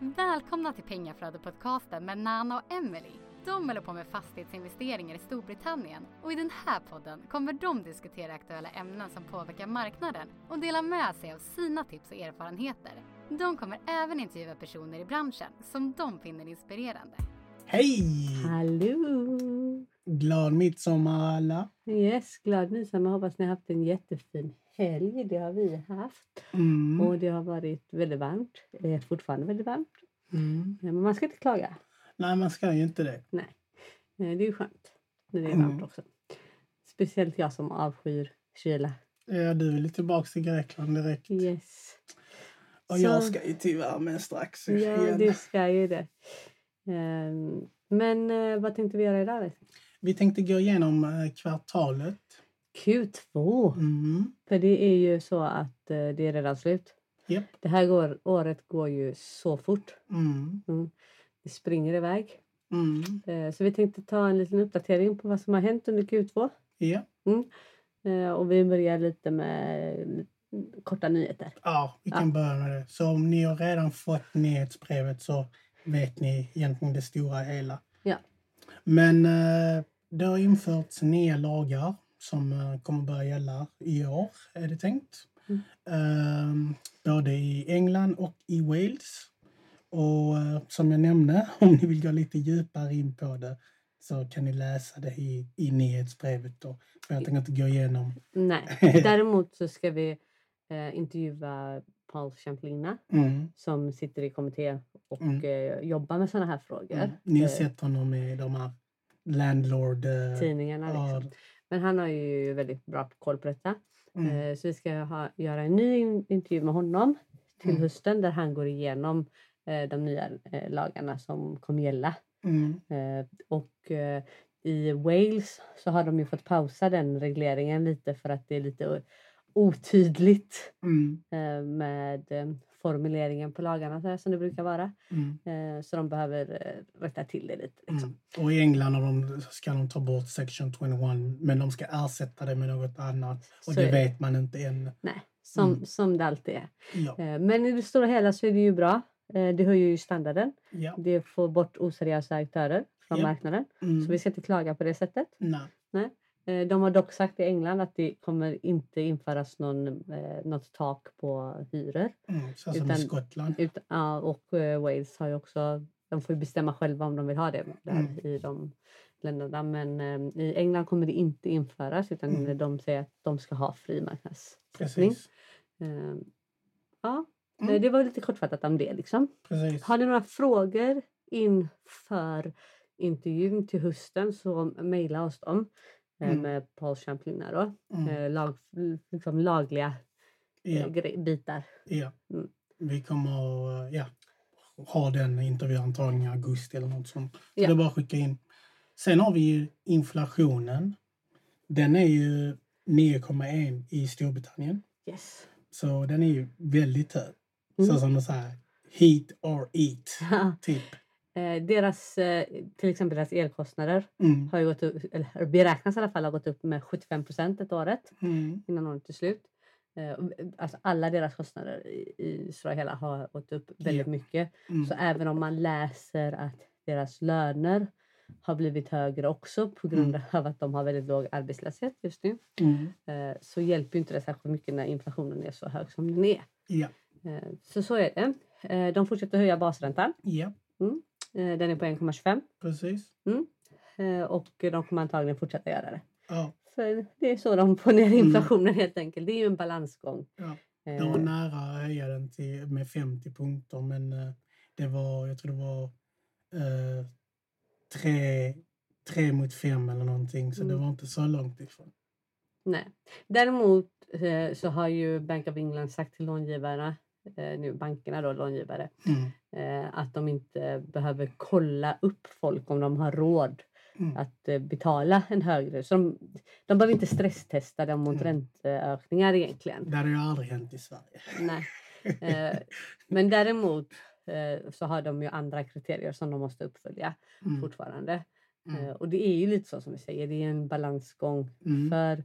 Välkomna till Pengaflödet-podcasten med Nana och Emily. De håller på med fastighetsinvesteringar i Storbritannien och i den här podden kommer de diskutera aktuella ämnen som påverkar marknaden och dela med sig av sina tips och erfarenheter. De kommer även intervjua personer i branschen som de finner inspirerande. Hej! Hallå! Glad midsommar alla! Yes, glad midsommar. Hoppas ni har haft en jättefin helg. Det har vi haft. Mm. Och det har varit väldigt varmt. Är fortfarande väldigt varmt. Mm. Men man ska inte klaga. Nej, man ska ju inte det. Nej. Eh, Det är ju skönt när det är Mm. varmt också. Speciellt jag som avskyr kyla. Ja, du ju tillbaka till Grekland direkt. Yes. Och jag Så- ska ju till värmen strax Ja, igen. du ska ju det. Ehm, Men eh, vad tänkte vi göra idag? Vi tänkte gå igenom eh, kvartalet. Q2. Mm. För det är ju så att eh, det är redan slut. Japp. Det här går, året går ju så fort. Mm. Mm. Det springer iväg. Mm. Eh, Så vi tänkte ta en liten uppdatering på vad som har hänt under Q2. Ja. Eh, Och vi börjar lite med korta nyheter. ja, vi kan Ja. börja med det. Så om ni har redan fått nyhetsbrevet så vet ni egentligen det stora hela. Ja. Men eh, det har införts nya lagar som eh, kommer börja gälla i år, är det tänkt. Mm. Eh, både i England och i Wales. Och eh, som jag nämnde, om ni vill gå lite djupare in på det så kan ni läsa det i, i nyhetsbrevet. Då. För jag tänker inte gå igenom. Nej, däremot så ska vi eh, intervjua Paul Champlina Mm. som sitter i kommitté och Mm. eh, jobbar med sådana här frågor. Mm. Ni har sett honom i de här landlord... tidningarna. ja, Liksom. Men han har ju väldigt bra koll på detta. mm, Eh, Så vi ska ha, göra en ny in- intervju med honom till Mm. hösten där han går igenom eh, de nya eh, lagarna som kommer gälla. mm, Och i Wales så har de ju fått pausa den regleringen lite för att det är lite otydligt mm, med formuleringen på lagarna så här, som det brukar vara. mm, Eh, Så de behöver eh, rätta till det lite. Liksom. mm. Och i England de, ska de ta bort section 21 men de ska ersätta det med något annat. Och Så det vet man inte än. Nej, som, Mm. som det alltid är. Ja, Eh, Men i det stora hela så är det ju bra. Det höjer ju standarden. ja. Det får bort oseriösa aktörer från Ja. marknaden. Mm. Så vi ska inte klaga på det sättet. Nej. Eh, De har dock sagt i England att det kommer inte införas någon, eh, något tak på hyror. Mm. Så som Utan- i Skottland. Ut, ja, och eh, Wales har ju också, de får ju bestämma själva om de vill ha det där Mm. i de länderna. Men eh, i England kommer det inte införas utan Mm. de säger att de ska ha fri marknadssättning. Precis. Eh, ja, Mm. eh, det var lite kortfattat om det liksom. Precis. Har ni några frågor inför intervjun till hösten så mejla oss dem eh, Mm. med Paul Champlin då. Mm. Eh, lag, liksom lagliga Ja. eh, grej, bitar. Ja. Mm. Vi kommer att ja, ha den intervjun antagligen i augusti eller något sånt. Så Ja. det är bara att skicka in. Sen har vi ju inflationen. Den är ju 9,1 i Storbritannien. Yes. Så den är ju väldigt hög. Mm. Så som de säger, heat or eat, typ. Eh, deras, eh, till exempel deras elkostnader Mm. har gått upp, eller beräknas i alla fall ha gått upp med 75 procent ett året Mm. innan året är slut. Eh, Alltså alla deras kostnader i, i stora hela har gått upp väldigt Ja. mycket. Mm. Så även om man läser att deras löner har blivit högre också på grund Mm. av att de har väldigt låg arbetslöshet just nu Mm. så hjälper inte det särskilt mycket när inflationen är så hög som den är. Eh, Så så är det. De fortsätter höja basräntan. ja, Eh, Den är på 1,25 precis. eh, och de kommer antagligen fortsätta göra det. Ja, För det är så de får ner inflationen helt enkelt. Det är ju en balansgång. Ja. Eh, de var nära att höja den till, med 50 punkter men eh, det var, jag tror det var eh, tre, tre mot fem eller någonting så det Mm. var inte så långt ifrån. Nej. Däremot eh, så har ju Bank of England sagt till långivarna, eh, nu bankerna då, långivare, Mm. eh, att de inte behöver kolla upp folk om de har råd Mm. att eh, betala en högre. Så de, de behöver inte stresstesta dem mot Mm. ränteökningar egentligen. Det hade ju aldrig hänt i Sverige. Nej. Eh, men däremot eh, så har de ju andra kriterier som de måste uppfölja Mm. fortfarande. Mm. Eh, och det är ju lite så som vi säger, det är en balansgång Mm. för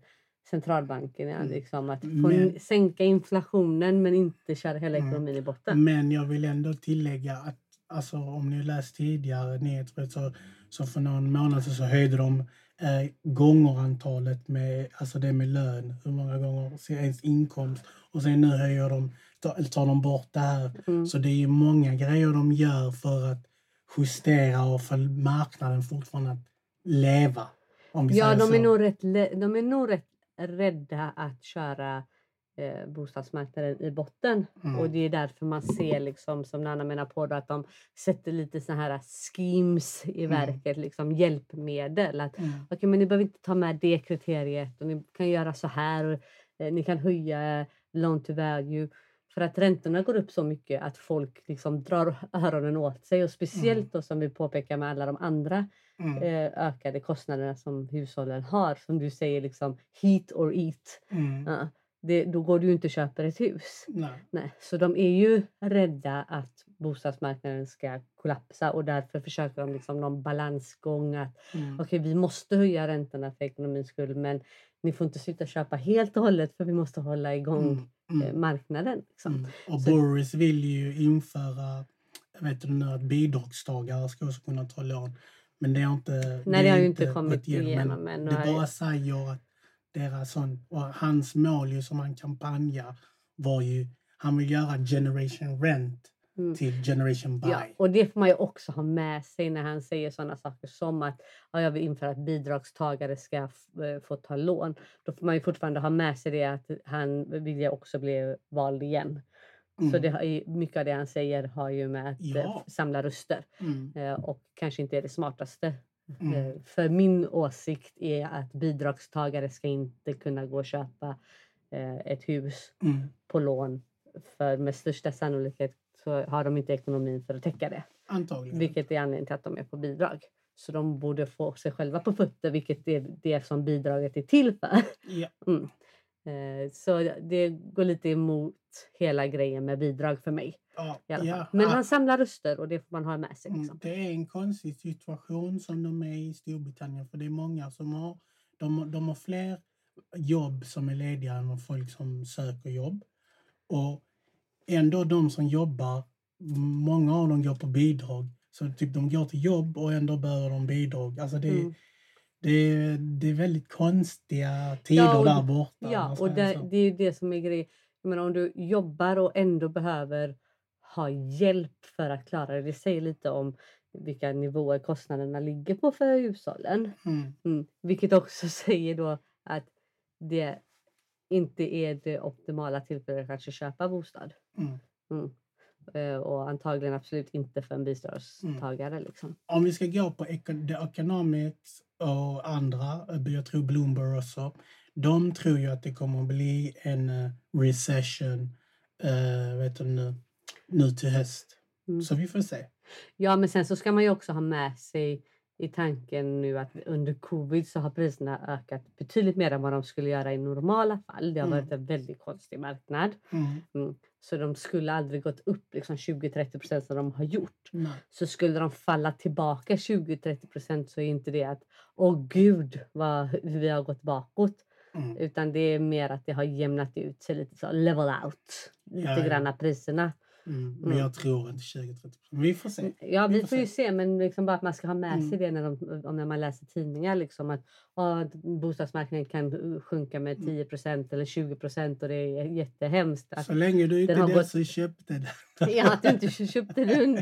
centralbanken ja, Mm. liksom att få Men- sänka inflationen men inte köra hela Mm. ekonomin i botten. Men jag vill ändå tillägga att alltså om ni läst tidigare nyhetsbrev så, så för någon månad sedan så höjde de eh, gångerantalet med, alltså det med lön, hur många gånger ens inkomst. Och sen nu höjer de, tar, tar de bort det här. Mm. Så det är ju många grejer de gör för att justera och för marknaden fortfarande att leva. Ja, de är, nog rätt, de är nog rätt rädda att köra eh, bostadsmarknaden i botten. Mm. Och det är därför man ser, liksom, som Nanna menar på, då, att de sätter lite såna här schemes i Mm. verket, liksom hjälpmedel. Att, Mm. Okej, men ni behöver inte ta med det kriteriet och ni kan göra så här. Och, eh, ni kan höja loan to value. För att räntorna går upp så mycket att folk liksom drar öronen åt sig. Och speciellt då som vi påpekar med alla de andra Mm. eh, ökade kostnaderna som hushållen har. Som du säger, liksom heat or eat. Mm. Ja, det, då går du inte och köper ett hus. Nej. Nej, så de är ju rädda att bostadsmarknaden ska kollapsa och därför försöker de liksom någon balansgång att Mm. okej, vi måste höja räntorna för ekonomins skull men ni får inte sluta köpa helt och hållet för vi måste hålla igång Mm. eh, Mm. marknaden. Liksom. Mm. Och Så- Boris vill ju införa vet du nu, att bidragstagare ska också kunna ta lån. Men det har inte Nej, det har ju inte kommit igenom men än. Det bara säger att deras sån, och hans mål ju som han kampanjar var ju, han vill göra generation rent Mm. till generation buy. Ja, och det får man ju också ha med sig när han säger sådana saker som att ja, jag vill införa att bidragstagare ska eh, få ta lån. Då får man ju fortfarande ha med sig det att han vill ju också bli vald igen. Så Mm. det har ju, mycket av det han säger har ju med att eh, Ja. samla röster Mm. eh, och kanske inte är det smartaste. Mm. Eh, För min åsikt är att bidragstagare ska inte kunna gå och köpa ett hus Mm. på lån. För med största sannolikhet så har de inte ekonomin för att täcka det. Antagligen. Vilket är anledningen till att de är på bidrag. Så de borde få sig själva på fötter, vilket är det som bidraget är till för. Ja. Mm. Eh, Så det går lite emot hela grejen med bidrag för mig. Ja. Ja. Men han samlar röster och det får man ha med sig. Mm, Liksom. Det är en konstig situation som de är i Storbritannien för det är många som har, de, de har fler jobb som är lediga än folk som söker jobb. Och ändå de som jobbar, många av dem går på bidrag. Så typ de går till jobb och ändå behöver de bidrag. Alltså det, Mm. Det, är- det är väldigt konstiga tider Ja, och där borta. Ja, och det, det är det som är grejen. Jag menar, om du jobbar och ändå behöver ha hjälp för att klara det. Det säger lite om vilka nivåer kostnaderna ligger på för hushållen. Mm, Mm. Vilket också säger då att det inte är det optimala tillfället att kanske köpa bostad. mm. Mm. Eh, Och antagligen absolut inte för en bidragstagare. Liksom. om vi ska gå på The Economics och andra, eh, jag tror Bloomberg också, de tror ju att det kommer att bli en eh, recession uh, vet du, nu, nu till höst. Mm. Så vi får se. Ja, men sen så ska man ju också ha med sig i tanken nu att under covid så har priserna ökat betydligt mer än vad de skulle göra i normala fall. Det har Mm. varit en väldigt konstig marknad. Mm. Mm. Så de skulle aldrig gått upp liksom 20-30 procent som de har gjort. Nej. Så skulle de falla tillbaka 20-30 procent så är inte det att åh gud vad vi har gått bakåt. Mm. Utan det är mer att det har jämnat ut sig lite så level out. Lite Ja, ja. granna priserna. Mm. Men Mm. jag tror inte 20-30 Vi får se. Ja, Vi vi får får ju se. se, men liksom bara att man ska ha med Mm. sig det när, de, om när man läser tidningar. Liksom att ja, bostadsmarknaden kan sjunka med Mm. 10 eller 20% och det är jättehemskt. Så länge du inte gått- så köpte den. ja, att du inte köpte den.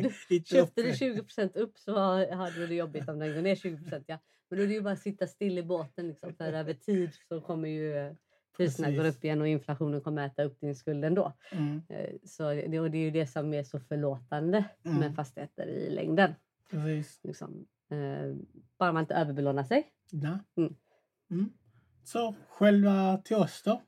Köpte du det. 20 upp så har- hade du det jobbigt om den går ner 20 ja. Men då är det ju bara att sitta still i båten liksom, för över tid så kommer ju priserna Precis. upp igen och inflationen kommer äta upp din skuld ändå. Mm. Eh, Så det, och det är ju det som är så förlåtande Mm. med fastigheter i längden. Precis. Liksom. Eh, bara man inte överbelånar sig. Ja. Mm. Mm. Så själva till oss då?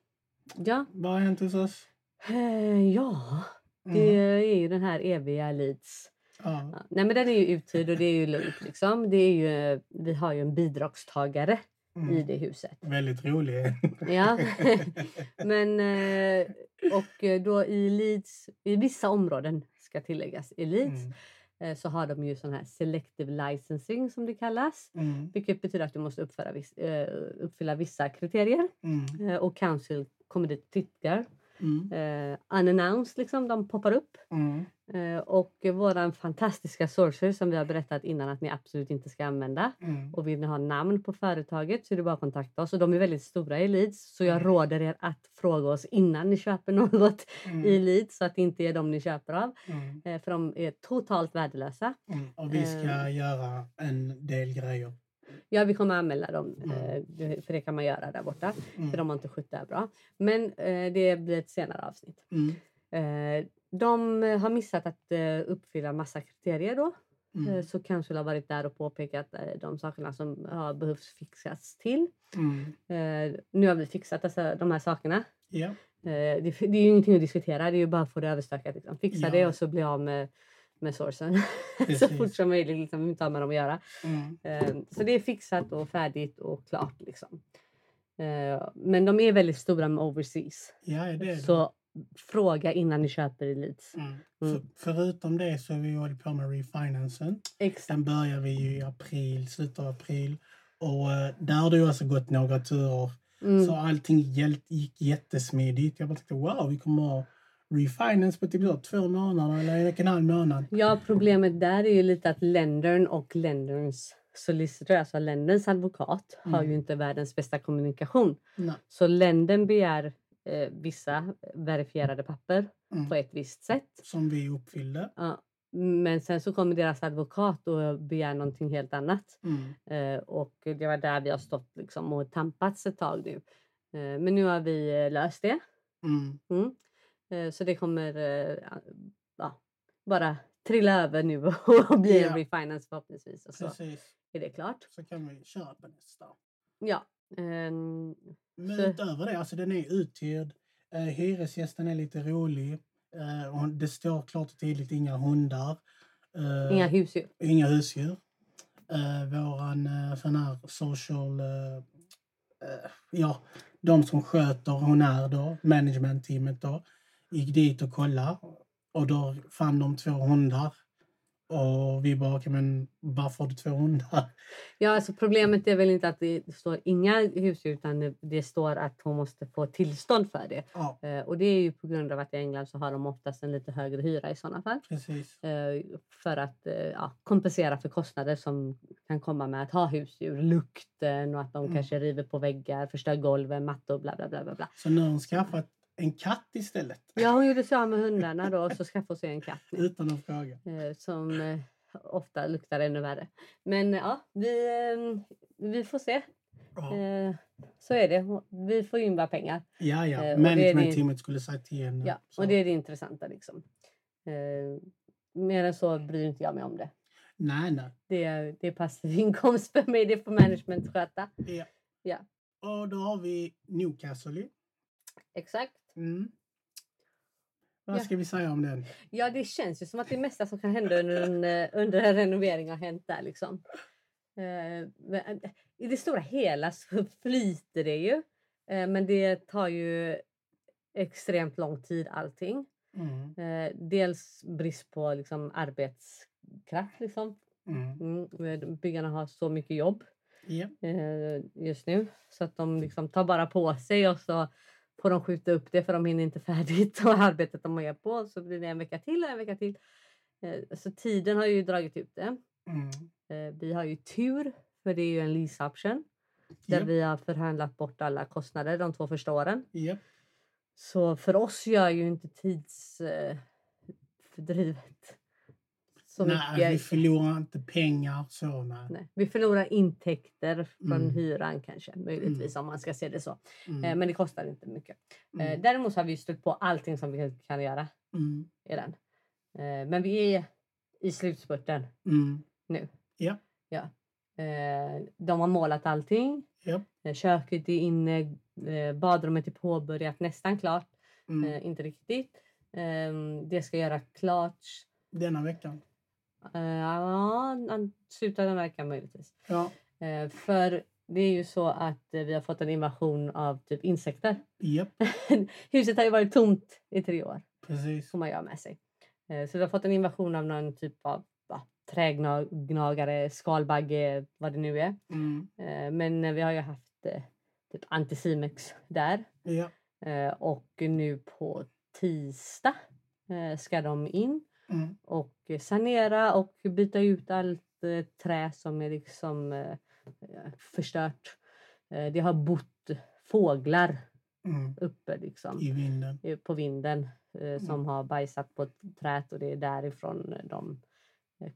Ja, Vad har hänt hos oss? eh, ja det Mm. är ju den här eviga Leeds. Ja. Nej men den är ju uthyrd och det är ju lugnt liksom. Det är ju, vi har ju en bidragstagare i Mm. det huset. Väldigt rolig. Ja. Men eh, och eh, då i Leeds, i vissa områden ska tilläggas, i Leeds Mm. eh, så har de ju sån här selective licensing som det kallas. Mm. Vilket betyder att du måste uppfylla vissa kriterier. Mm. Och Council kommer dit och tittar Mm. eh, unannounced liksom, de poppar upp. Mm. Eh, och våran fantastiska sourcer som vi har berättat innan att ni absolut inte ska använda. Mm. Och vill ni ha namn på företaget så är det bara att kontakta oss. Och de är väldigt stora i Leeds så jag Mm. råder er att fråga oss innan ni köper något Mm. i Leeds så att det inte är de ni köper av. Mm. Eh, för de är totalt värdelösa. Mm. Och vi ska Eh. göra en del grejer. Ja, vi kommer anmäla dem Mm. eh, för det kan man göra där borta. Mm. För de har inte skött det här bra. Men eh, det blir ett senare avsnitt. Mm. Eh, de har missat att uppfylla massa kriterier då. Mm. Så kanske har varit där och påpekat de sakerna som har behövs fixas till. Mm. Nu har vi fixat dessa, de här sakerna. Eh, det, det är ju ingenting att diskutera, det är ju bara att få det överstökat. Liksom. Fixa Ja. det och så bli av med, med sourcen så fort som möjligt. Liksom, inte har med dem att göra. Mm. Eh, så det är fixat och färdigt och klart. Liksom. Eh, men de är väldigt stora med overseas. Ja, det det. Så fråga innan ni köper i Leeds. Mm. Mm. För, förutom det så har vi hållit på med refinansen. Exakt. Den börjar vi ju i april, slutet av april. Och eh, där har det ju alltså gått några turer. Mm. Så allting gick jättesmidigt. Jag bara tänkte wow, vi kommer ha refinance på typ så två månader eller en och en halv månad. Ja, problemet där är ju lite att ländern och länderns solicitor, alltså länderns advokat, har Mm. ju inte världens bästa kommunikation. Nej. Så ländern begär eh, vissa verifierade papper Mm. på ett visst sätt. Som vi uppfyllde. Ja. Men sen så kommer deras advokat och begär någonting helt annat. Mm. Eh, och det var där vi har stått liksom och tampats ett tag nu. Eh, men nu har vi eh, löst det. Mm. Eh, Så det kommer eh, ja, bara trilla över nu och bli en Ja. refinance förhoppningsvis. Och så Precis. är det klart. Så kan vi köra på nästa. Ja. ehm, Men Så- utöver det, alltså den är uthyrd. Eh, hyresgästen är lite rolig. Eh, och det står klart och tydligt inga hundar. Eh, Inga husdjur. inga husdjur. Eh, våran eh, sån här social... Ja, de som sköter hon är då, managementteamet då, gick dit och kollade. Och då fann de två hundar. Och vi bara, men varför har du två hundar? Ja, alltså problemet är väl inte att det står inga husdjur utan det- står att hon måste få tillstånd för det. Ja, Eh, och det är ju på grund av att i England så har de oftast en lite högre hyra i sådana fall. precis. Eh, för att eh, ja, kompensera för kostnader som kan komma med att ha husdjur. Lukten och att de Mm. kanske river på väggar, förstör golven, mattor, bla bla. bla, bla. Så nu har hon skaffat en katt istället. Ja, hon gjorde sig av med hundarna då och så skaffade hon sig en katt Utan att fråga. eh, som eh, ofta luktar ännu värre. Men ja, vi, eh, vi får se. Ja, Eh, så är det. Vi får in bara pengar. ja. ja. Managementteamet skulle säga till henne. Ja, så. och det är det intressanta liksom. Eh, mer än så bryr inte jag mig om det. Nej, nej. Det är, det är passiv inkomst för mig, det får management sköta. Ja. Ja. Och då har vi Newcastle. Exakt. Mm. Vad Ja. ska vi säga om den? Ja, det känns ju som att det mesta som kan hända under en, eh, under en renovering har hänt där. Liksom. Eh, men, eh, I det stora hela så flyter det ju. Men det tar ju extremt lång tid allting. Mm. Dels brist på liksom, arbetskraft. Liksom. Mm. Mm, byggarna har så mycket jobb eh, just nu så att de liksom tar bara på sig och så får de skjuta upp det för de hinner inte färdigt och arbetet de är på. Så blir det en vecka till och en vecka till. Eh, så tiden har ju dragit ut det. Mm. Eh, vi har ju tur för det är ju en lease option där Ja. vi har förhandlat bort alla kostnader de två första åren. Ja. Så för oss gör ju inte tidsfördrivet eh, så Nej, mycket. vi förlorar inte pengar så. Nej. Nej, vi förlorar intäkter från Mm. hyran kanske, möjligtvis om man ska se det så. Eh, Mm. men det kostar inte mycket. Eh, Mm. däremot har vi stött på allting som vi kan göra Mm. i den. Eh, men vi är i slutspurten Mm. nu. Ja. ja. De har målat allting. Ja. Köket är inne, badrummet är påbörjat, nästan klart. Mm. Inte riktigt. Eh, det ska göra klart Denna veckan. Eh, ja, här veckan möjligtvis. Ja. Eh, för det är ju så att vi har fått en invasion av typ insekter. Japp. Huset har ju varit tomt i tre år, Precis. får man ha med sig. Eh, så vi har fått en invasion av någon typ av va, trägnagare, skalbagge, vad det nu är. Mm. Men vi har ju haft typ Anticimex där. Ja. Eh, och nu på tisdag ska de in Mm. och sanera och byta ut allt eh, trä som är liksom eh, eh, förstört. Eh, det har bott fåglar Mm. uppe liksom I vinden. på vinden eh, som har bajsat på träet och det är därifrån de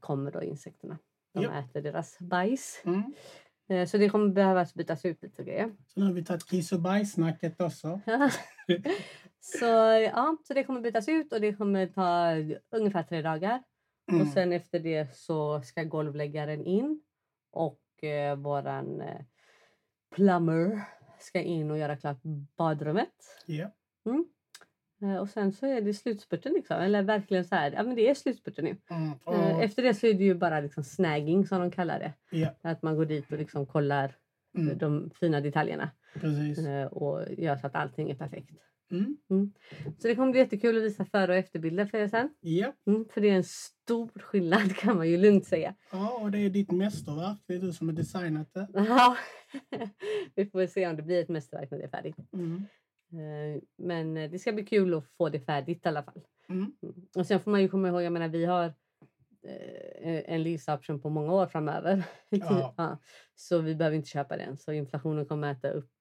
kommer då insekterna. De Ja. äter deras bajs. Mm. Eh, så det kommer behövas bytas ut lite grejer. Så nu har vi tagit kiss och bajssnacket också. så ja, så det kommer bytas ut och det kommer ta ungefär tre dagar. Mm. Och sen efter det så ska golvläggaren in och eh, våran eh, plumber ska in och göra klart badrummet. Ja. Eh, och sen så är det slutspurten liksom. Eller verkligen så här, ja men det är slutspurten nu. Mm. Eh, Och, efter det så är det ju bara liksom snagging som de kallar det. ja. Att man går dit och liksom kollar Mm. de fina detaljerna Precis. eh, och gör så att allting är perfekt. Mm. Så det kommer bli jättekul att visa före och efterbilder för er sen. Ja. Mm, för det är en stor skillnad kan man ju lugnt säga. ja, och det är ditt mästerverk. Det är du som har designat det. Ja. Vi får se om det blir ett mästerverk när det är färdigt. Eh, Men eh, det ska bli kul att få det färdigt i alla fall. Mm. Mm. Och sen får man ju komma ihåg, jag menar vi har eh, en lease-option på många år framöver. Ja. Ja, Så vi behöver inte köpa den. Så inflationen kommer äta upp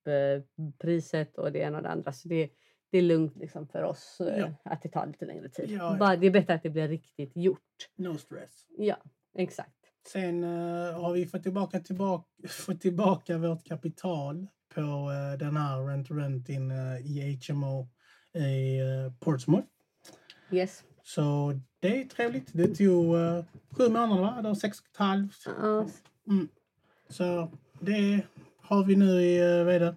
priset och det ena och det andra. Så det, det är lugnt liksom för oss Ja. att det tar lite längre tid. Ja. Bara, det är bättre att det blir riktigt gjort. No stress. Ja, exakt. Sen eh, har vi fått tillbaka, tillbaka, fått tillbaka vårt kapital på eh, den här rent rentin uh, i HMO i uh, Portsmouth. Yes. Så det är trevligt. Det tog uh, sju månader, va? Eller sex och ett halvt. Mm. Så det har vi nu i, uh, vad är det?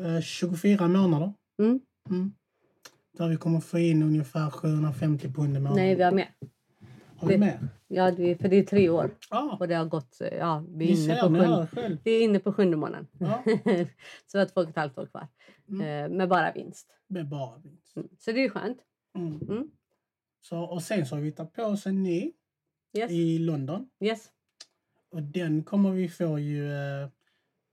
Eh, 24 månader. Mm. Mm. Där vi kommer få in ungefär 750 pund i månaden. Nej, vi har mer. Har det- mer? Ja, för det är tre år Ja, och det har gått... eh, Ja, vi är inne på sjunde, vi är inne på sjunde månaden. Ja. så vi har två och ett halvt år kvar. Mm. Eh, med bara vinst. Med bara vinst. Mm. Så det är skönt. Mm. Mm. Så, och sen så har vi tagit på oss en ny Yes. i London. yes. Och den kommer vi få ju eh,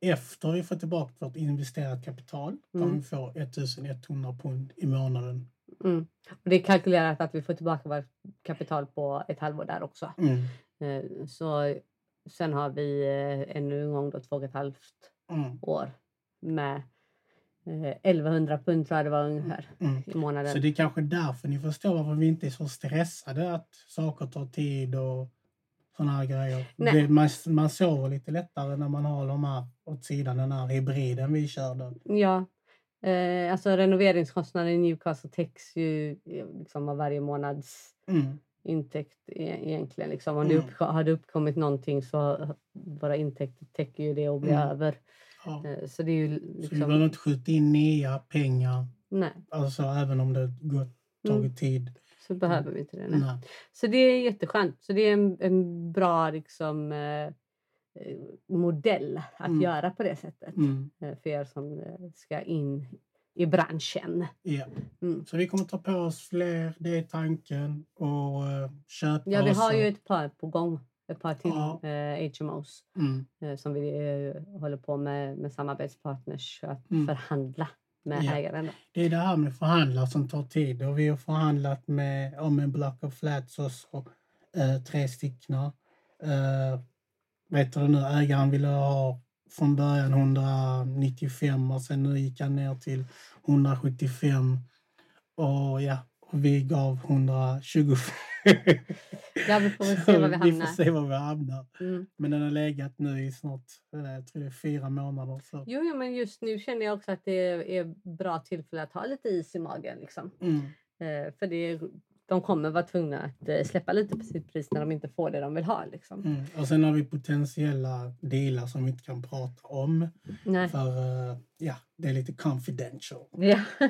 efter vi får tillbaka vårt investerat kapital. Kommer Mm. vi få 1100 pund i månaden. Mm. Och det är kalkylerat att vi får tillbaka vårt kapital på ett halvår där också. Mm. Eh, så sen har vi eh, ännu en gång då två och ett halvt Mm. år med eh, 1100 pund tror jag det var ungefär Mm. i månaden. Så det är kanske därför ni förstår varför vi inte är så stressade att saker tar tid och såna här grejer. Det, man, man sover lite lättare när man har de här åt sidan, den här hybriden vi körde. Ja, eh, alltså renoveringskostnaden i Newcastle täcks ju eh, liksom av varje månads Mm. intäkt e- egentligen. Liksom. Om det Mm. upp, har det uppkommit någonting så våra intäkter täcker ju det och blir Mm. över. Ja. Eh, så det är ju Så vi liksom... behöver inte skjuta in nya pengar, Nej, alltså även om det gått, tagit Mm. tid. så behöver vi inte det. Nej. Nej. Så det är jätteskönt. Så det är en, en bra liksom, eh, eh, modell att Mm. göra på det sättet. Mm. eh, För er som eh, ska in i branschen. Ja. Mm. Så vi kommer ta på oss fler, det är tanken, och köpa Ja, vi har ju ett par på gång. Ett par till Ja. eh, HMOs Mm. eh, som vi eh, håller på med, med samarbetspartners att Mm. förhandla med Ja. ägaren. Det är det här med förhandlar som tar tid och vi har förhandlat med om en Block of Flats också, eh, tre stycken. Eh, vet du nu, ägaren ville ha från början 195 och sen nu gick han ner till 175 och ja, och vi gav 125. Ja, vi får väl se var vi vi hamnar. får se var vi hamnar. Mm. Men den har legat nu i snart, eh, jag tror det är fyra månader. Så. Jo, jo, men just nu känner jag också att det är bra tillfälle att ha lite is i magen. Liksom. Mm. Eh, för det, de kommer vara tvungna att eh, släppa lite på sitt pris när de inte får det de vill ha. Liksom. Mm. Och sen har vi potentiella delar som vi inte kan prata om. Nej. För eh, ja, det är lite confidential. Ja,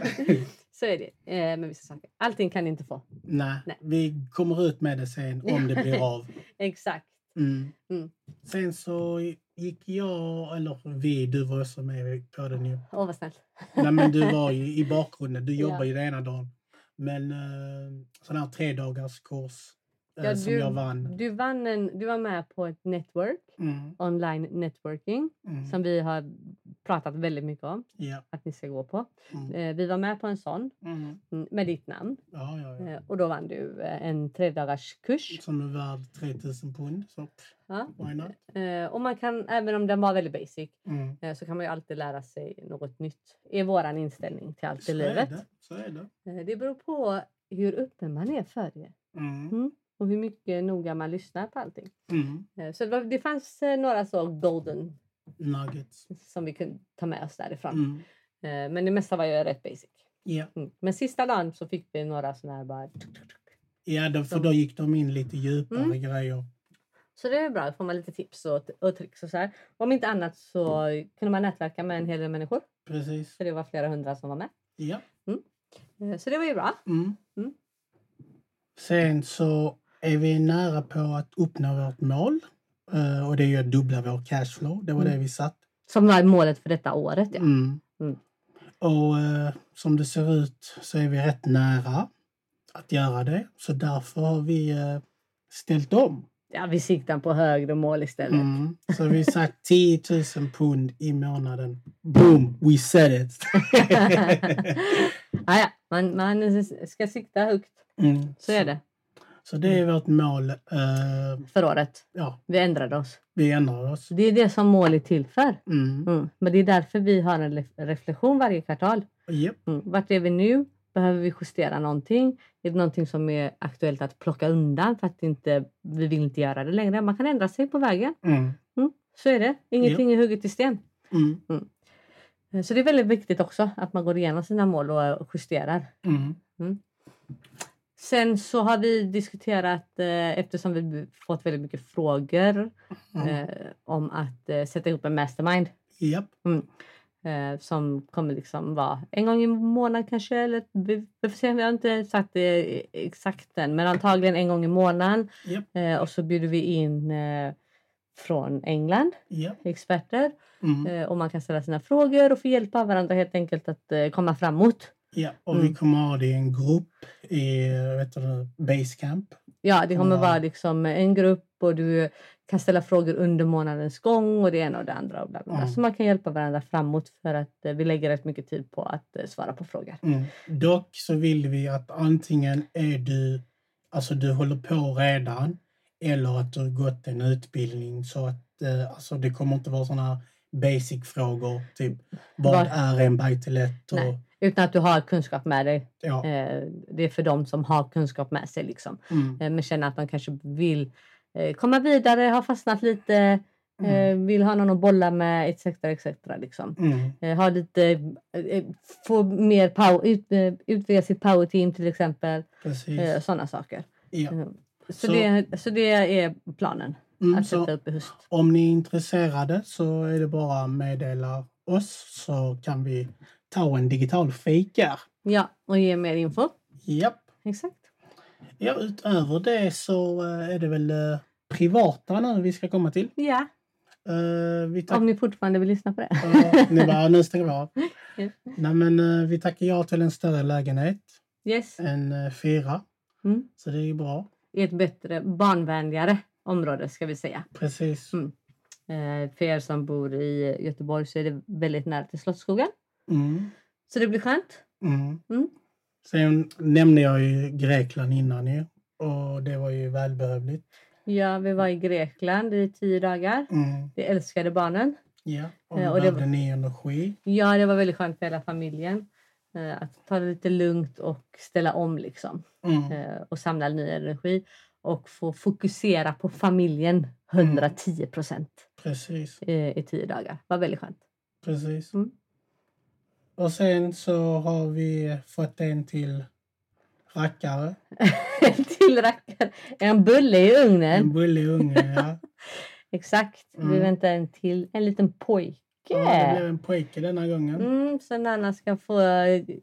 så är det eh, med vissa saker. Allting kan ni inte få. Nej, Nej. vi kommer ut med det sen om det blir av. Exakt. Mm. Mm. Sen så gick jag, eller vi, du var också med på den ju. Åh, vad snällt. Nej men du var ju i bakgrunden, du Ja. jobbar ju den ena dagen. Men eh, sån här tre dagars kurs. Ja, som du- jag vann. Du, vann en, du var med på ett network, Mm. online networking, Mm. som vi har pratat väldigt mycket om Ja. att ni ska gå på. Mm. Eh, vi var med på en sån Mm. mm, med ditt namn Ja, ja, ja. eh, och då vann du eh, en tredagars kurs. Som är värd 3000 pund. Så Ja. why not? Eh, och man kan, även om den var väldigt basic, Mm. eh, så kan man ju alltid lära sig något nytt. är våran inställning till allt i Så är livet. det. Så är det. Eh, det beror på hur öppen man är för det Mm. Och hur mycket noga man lyssnar på allting. Mm. Eh, så det, var, det fanns eh, några så golden Nuggets. som vi kunde ta med oss därifrån. Mm. Eh, men det mesta var ju rätt basic. Ja. Mm. Men sista dagen så fick vi några sådana här bara... Ja, då, för då gick de in lite djupare Mm. grejer. Så det är bra, då får man lite tips och, och tricks och så här. Om inte annat så kunde man nätverka med en hel del människor. Precis. För det var flera hundra som var med. Ja. Eh, Så det var ju bra. Mm. Mm. Sen så är vi nära på att uppnå vårt mål. Eh, och det är ju att dubbla vår cashflow. Det var Mm. det vi satt. Som var målet för detta året. Ja. Mm. Mm. Och eh, som det ser ut så är vi rätt nära att göra det. Så därför har vi eh, ställt om. ja, vi siktar på högre mål istället. Mm. Så vi har sagt 10 000 pund i månaden. Boom! We said it! ja, ja. Man, man ska sikta högt. mm. Så är det Så det är vårt mål. Eh, för året. ja, Vi ändrade oss. vi ändrar oss. Det är det som mål är till för. Mm. Mm. Men det är därför vi har en ref- reflektion varje kvartal. Japp. Mm. Vart är vi nu? Behöver vi justera någonting? Är det någonting som är aktuellt att plocka undan för att inte, vi vill inte göra det längre? Man kan ändra sig på vägen. Mm. Mm. Så är det. Ingenting är hugget i sten. Mm. Så det är väldigt viktigt också att man går igenom sina mål och justerar. Mm. Sen så har vi diskuterat, eh, eftersom vi fått väldigt mycket frågor Mm. eh, om att eh, sätta ihop en mastermind Japp. eh, som kommer liksom vara en gång i månaden kanske. Eller vi, vi får se, vi har inte sagt det exakt än, men antagligen en gång i månaden. Eh, och så bjuder vi in från England, Japp. experter. Mm. Och man kan ställa sina frågor och få hjälpa varandra helt enkelt att komma framåt. Ja, och Mm. vi kommer ha det i en grupp i vet du, Basecamp. Ja, det kommer vara liksom en grupp och du kan ställa frågor under månadens gång och det ena och det andra. Och bla bla bla. Mm. Så man kan hjälpa varandra framåt för att eh, vi lägger rätt mycket tid på att eh, svara på frågor. Mm. Dock så vill vi att antingen är du, alltså du håller på redan, eller att du har gått en utbildning så att eh, alltså det kommer inte vara sådana basic-frågor, typ vad Var- är en bajtillett? Och, Nej. Utan att du har kunskap med dig. ja, Eh, det är för dem som har kunskap med sig. Liksom. mm, Eh, men känner att de kanske vill eh, komma vidare, har fastnat lite, mm, vill ha någon att bolla med etc. etc. Liksom. mm, ha lite, få mer power, ut, utvida sitt powerteam till exempel. precis. Sådana saker. Ja. Så, Så- det, så det är planen Mm, att sätta upp i höst. om ni är intresserade så är det bara att meddela oss så kan vi ta en digital fika. Ja, och ge mer info. Japp. Exakt. Ja, utöver det så eh, är det väl eh, privata nu vi ska komma till. Ja, tack- om ni fortfarande vill lyssna på det. Ja, ni bara, nu stänger vi av. Ja. Nej, men eh, vi tackar ja till en större lägenhet, Yes. en eh, fyra. Mm. Så det är ju bra. I ett bättre, barnvänligare område ska vi säga. Precis. Mm. För er som bor i Göteborg så är det väldigt nära till Slottsskogen. Mm. Så det blir skönt. Mm. Mm. Sen nämnde jag ju Grekland innan ju. Och det var ju välbehövligt. Ja, vi var i Grekland i tio dagar. Mm. Vi älskade barnen. Ja, och Eh, och det ny energi. Ja, det var väldigt skönt för hela familjen. Eh, att ta det lite lugnt och ställa om liksom. Mm. Eh, och samla ny energi. Och få fokusera på familjen 110 procent Precis. i, i tio dagar. Det var väldigt skönt. Precis. Mm. Och sen så har vi fått en till rackare. En till rackare. En bulle i En ugnen. bullig unge. Ja. Exakt. Vi Mm. väntar en till. En liten pojke. ja, det blev en pojke denna gången. Mm, så Nanna ska få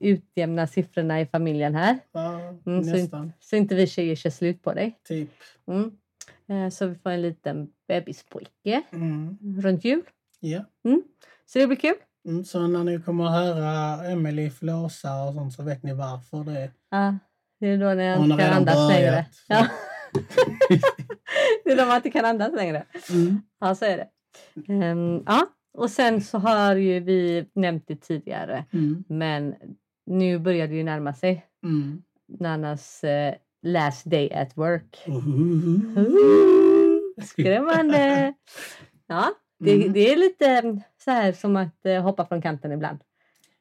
utjämna siffrorna i familjen här. Ja, Mm, så, nästan. så inte vi tjejer kör slut på dig. Typ. Mm. Eh, Så vi får en liten bebispojke Mm. runt jul. Ja. Så det blir kul. Mm, så när ni kommer att höra Emily flåsa och sånt så vet ni varför det är. Ja, det är då när jag inte kan andas längre. Ja. det är då man inte kan andas längre. Mm. Ja, så är det. Ehm, ja, och sen så har ju vi nämnt det tidigare, Mm. men nu börjar det ju närma sig Mm. Nannas eh, last day at work. Uhuhu. Skrämmande! Ja, det, Mm. det är lite mm, så här som att eh, hoppa från kanten ibland.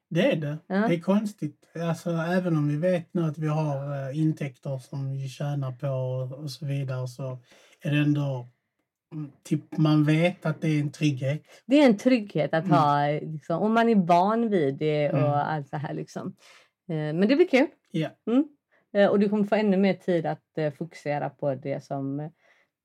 Det är det. Ja. Det är konstigt. Alltså, även om vi vet nu att vi har eh, intäkter som vi tjänar på och, och så vidare så är det ändå mm, typ, man vet att det är en trygghet. Det är en trygghet att Mm. ha, liksom, och man är van vid det och Mm. allt så här. Liksom. Eh, men det blir kul. Ja. Mm. Eh, och du kommer få ännu mer tid att eh, fokusera på det som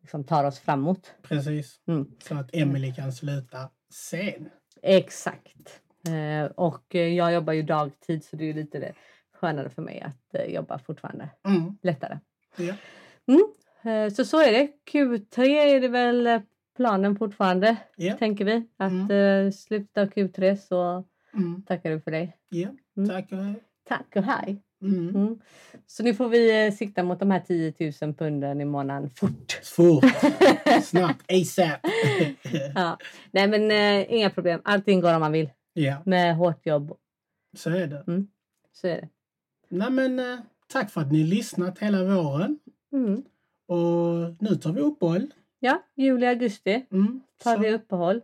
liksom, tar oss framåt. Precis. Mm. Så att Emily kan sluta sen. Exakt. Eh, och eh, jag jobbar ju dagtid så det är lite det skönare för mig att eh, jobba fortfarande Mm. lättare. Ja. Mm. Så så är det. Q3 är det väl planen fortfarande, Ja. tänker vi. Att Mm. sluta Q3 så Mm. tackar du för dig. Ja. Mm. Tack och hej. Tack och hej! Mm. Mm. Så nu får vi eh, sikta mot de här 10 000 punden i månaden fort. Fort. Snabbt. ASAP. ja. Nej men eh, inga problem, allting går om man vill. ja, Med hårt jobb, så är det. så är det. Nej, men, eh, tack för att ni lyssnat hela våren. Mm. Och nu tar vi uppehåll. Ja, juli, augusti Mm. tar så- vi uppehåll eh,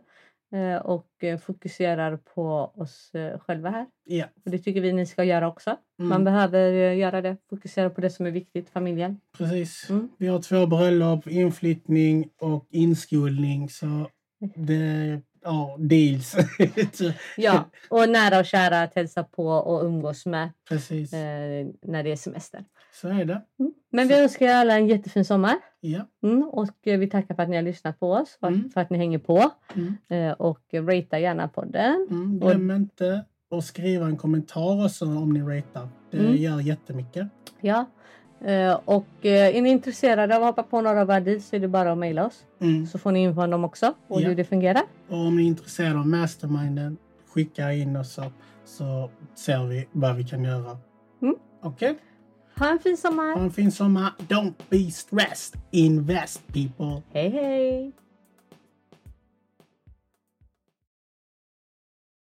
och eh, fokuserar på oss eh, själva här. Ja. Och det tycker vi ni ska göra också. Mm. Man behöver eh, göra det, fokusera på det som är viktigt, familjen. Precis. Mm. Vi har två bröllop, inflyttning och inskolning. Så det ja, deals. Ja, och nära och kära att hälsa på och umgås med Precis. eh, när det är semester. Så är det. Mm. Men vi önskar er alla en jättefin sommar. Ja. Mm, och eh, vi tackar för att ni har lyssnat på oss och Mm. för att ni hänger på. Mm. Eh, och ratea gärna podden. Mm. Glöm inte att skriva en kommentar också om ni ratear. Det Mm. gör jättemycket. Ja. Eh, och är ni intresserade av att hoppa på några av våra deals så är det bara att mejla oss. Mm. Så får ni info om dem också och Ja. hur det fungerar. Och om ni är intresserade av masterminden, skicka in oss så, så ser vi vad vi kan göra. Okej? Ha en fin sommar! Ha en fin sommar. Don't be stressed. Invest people. Hej hej!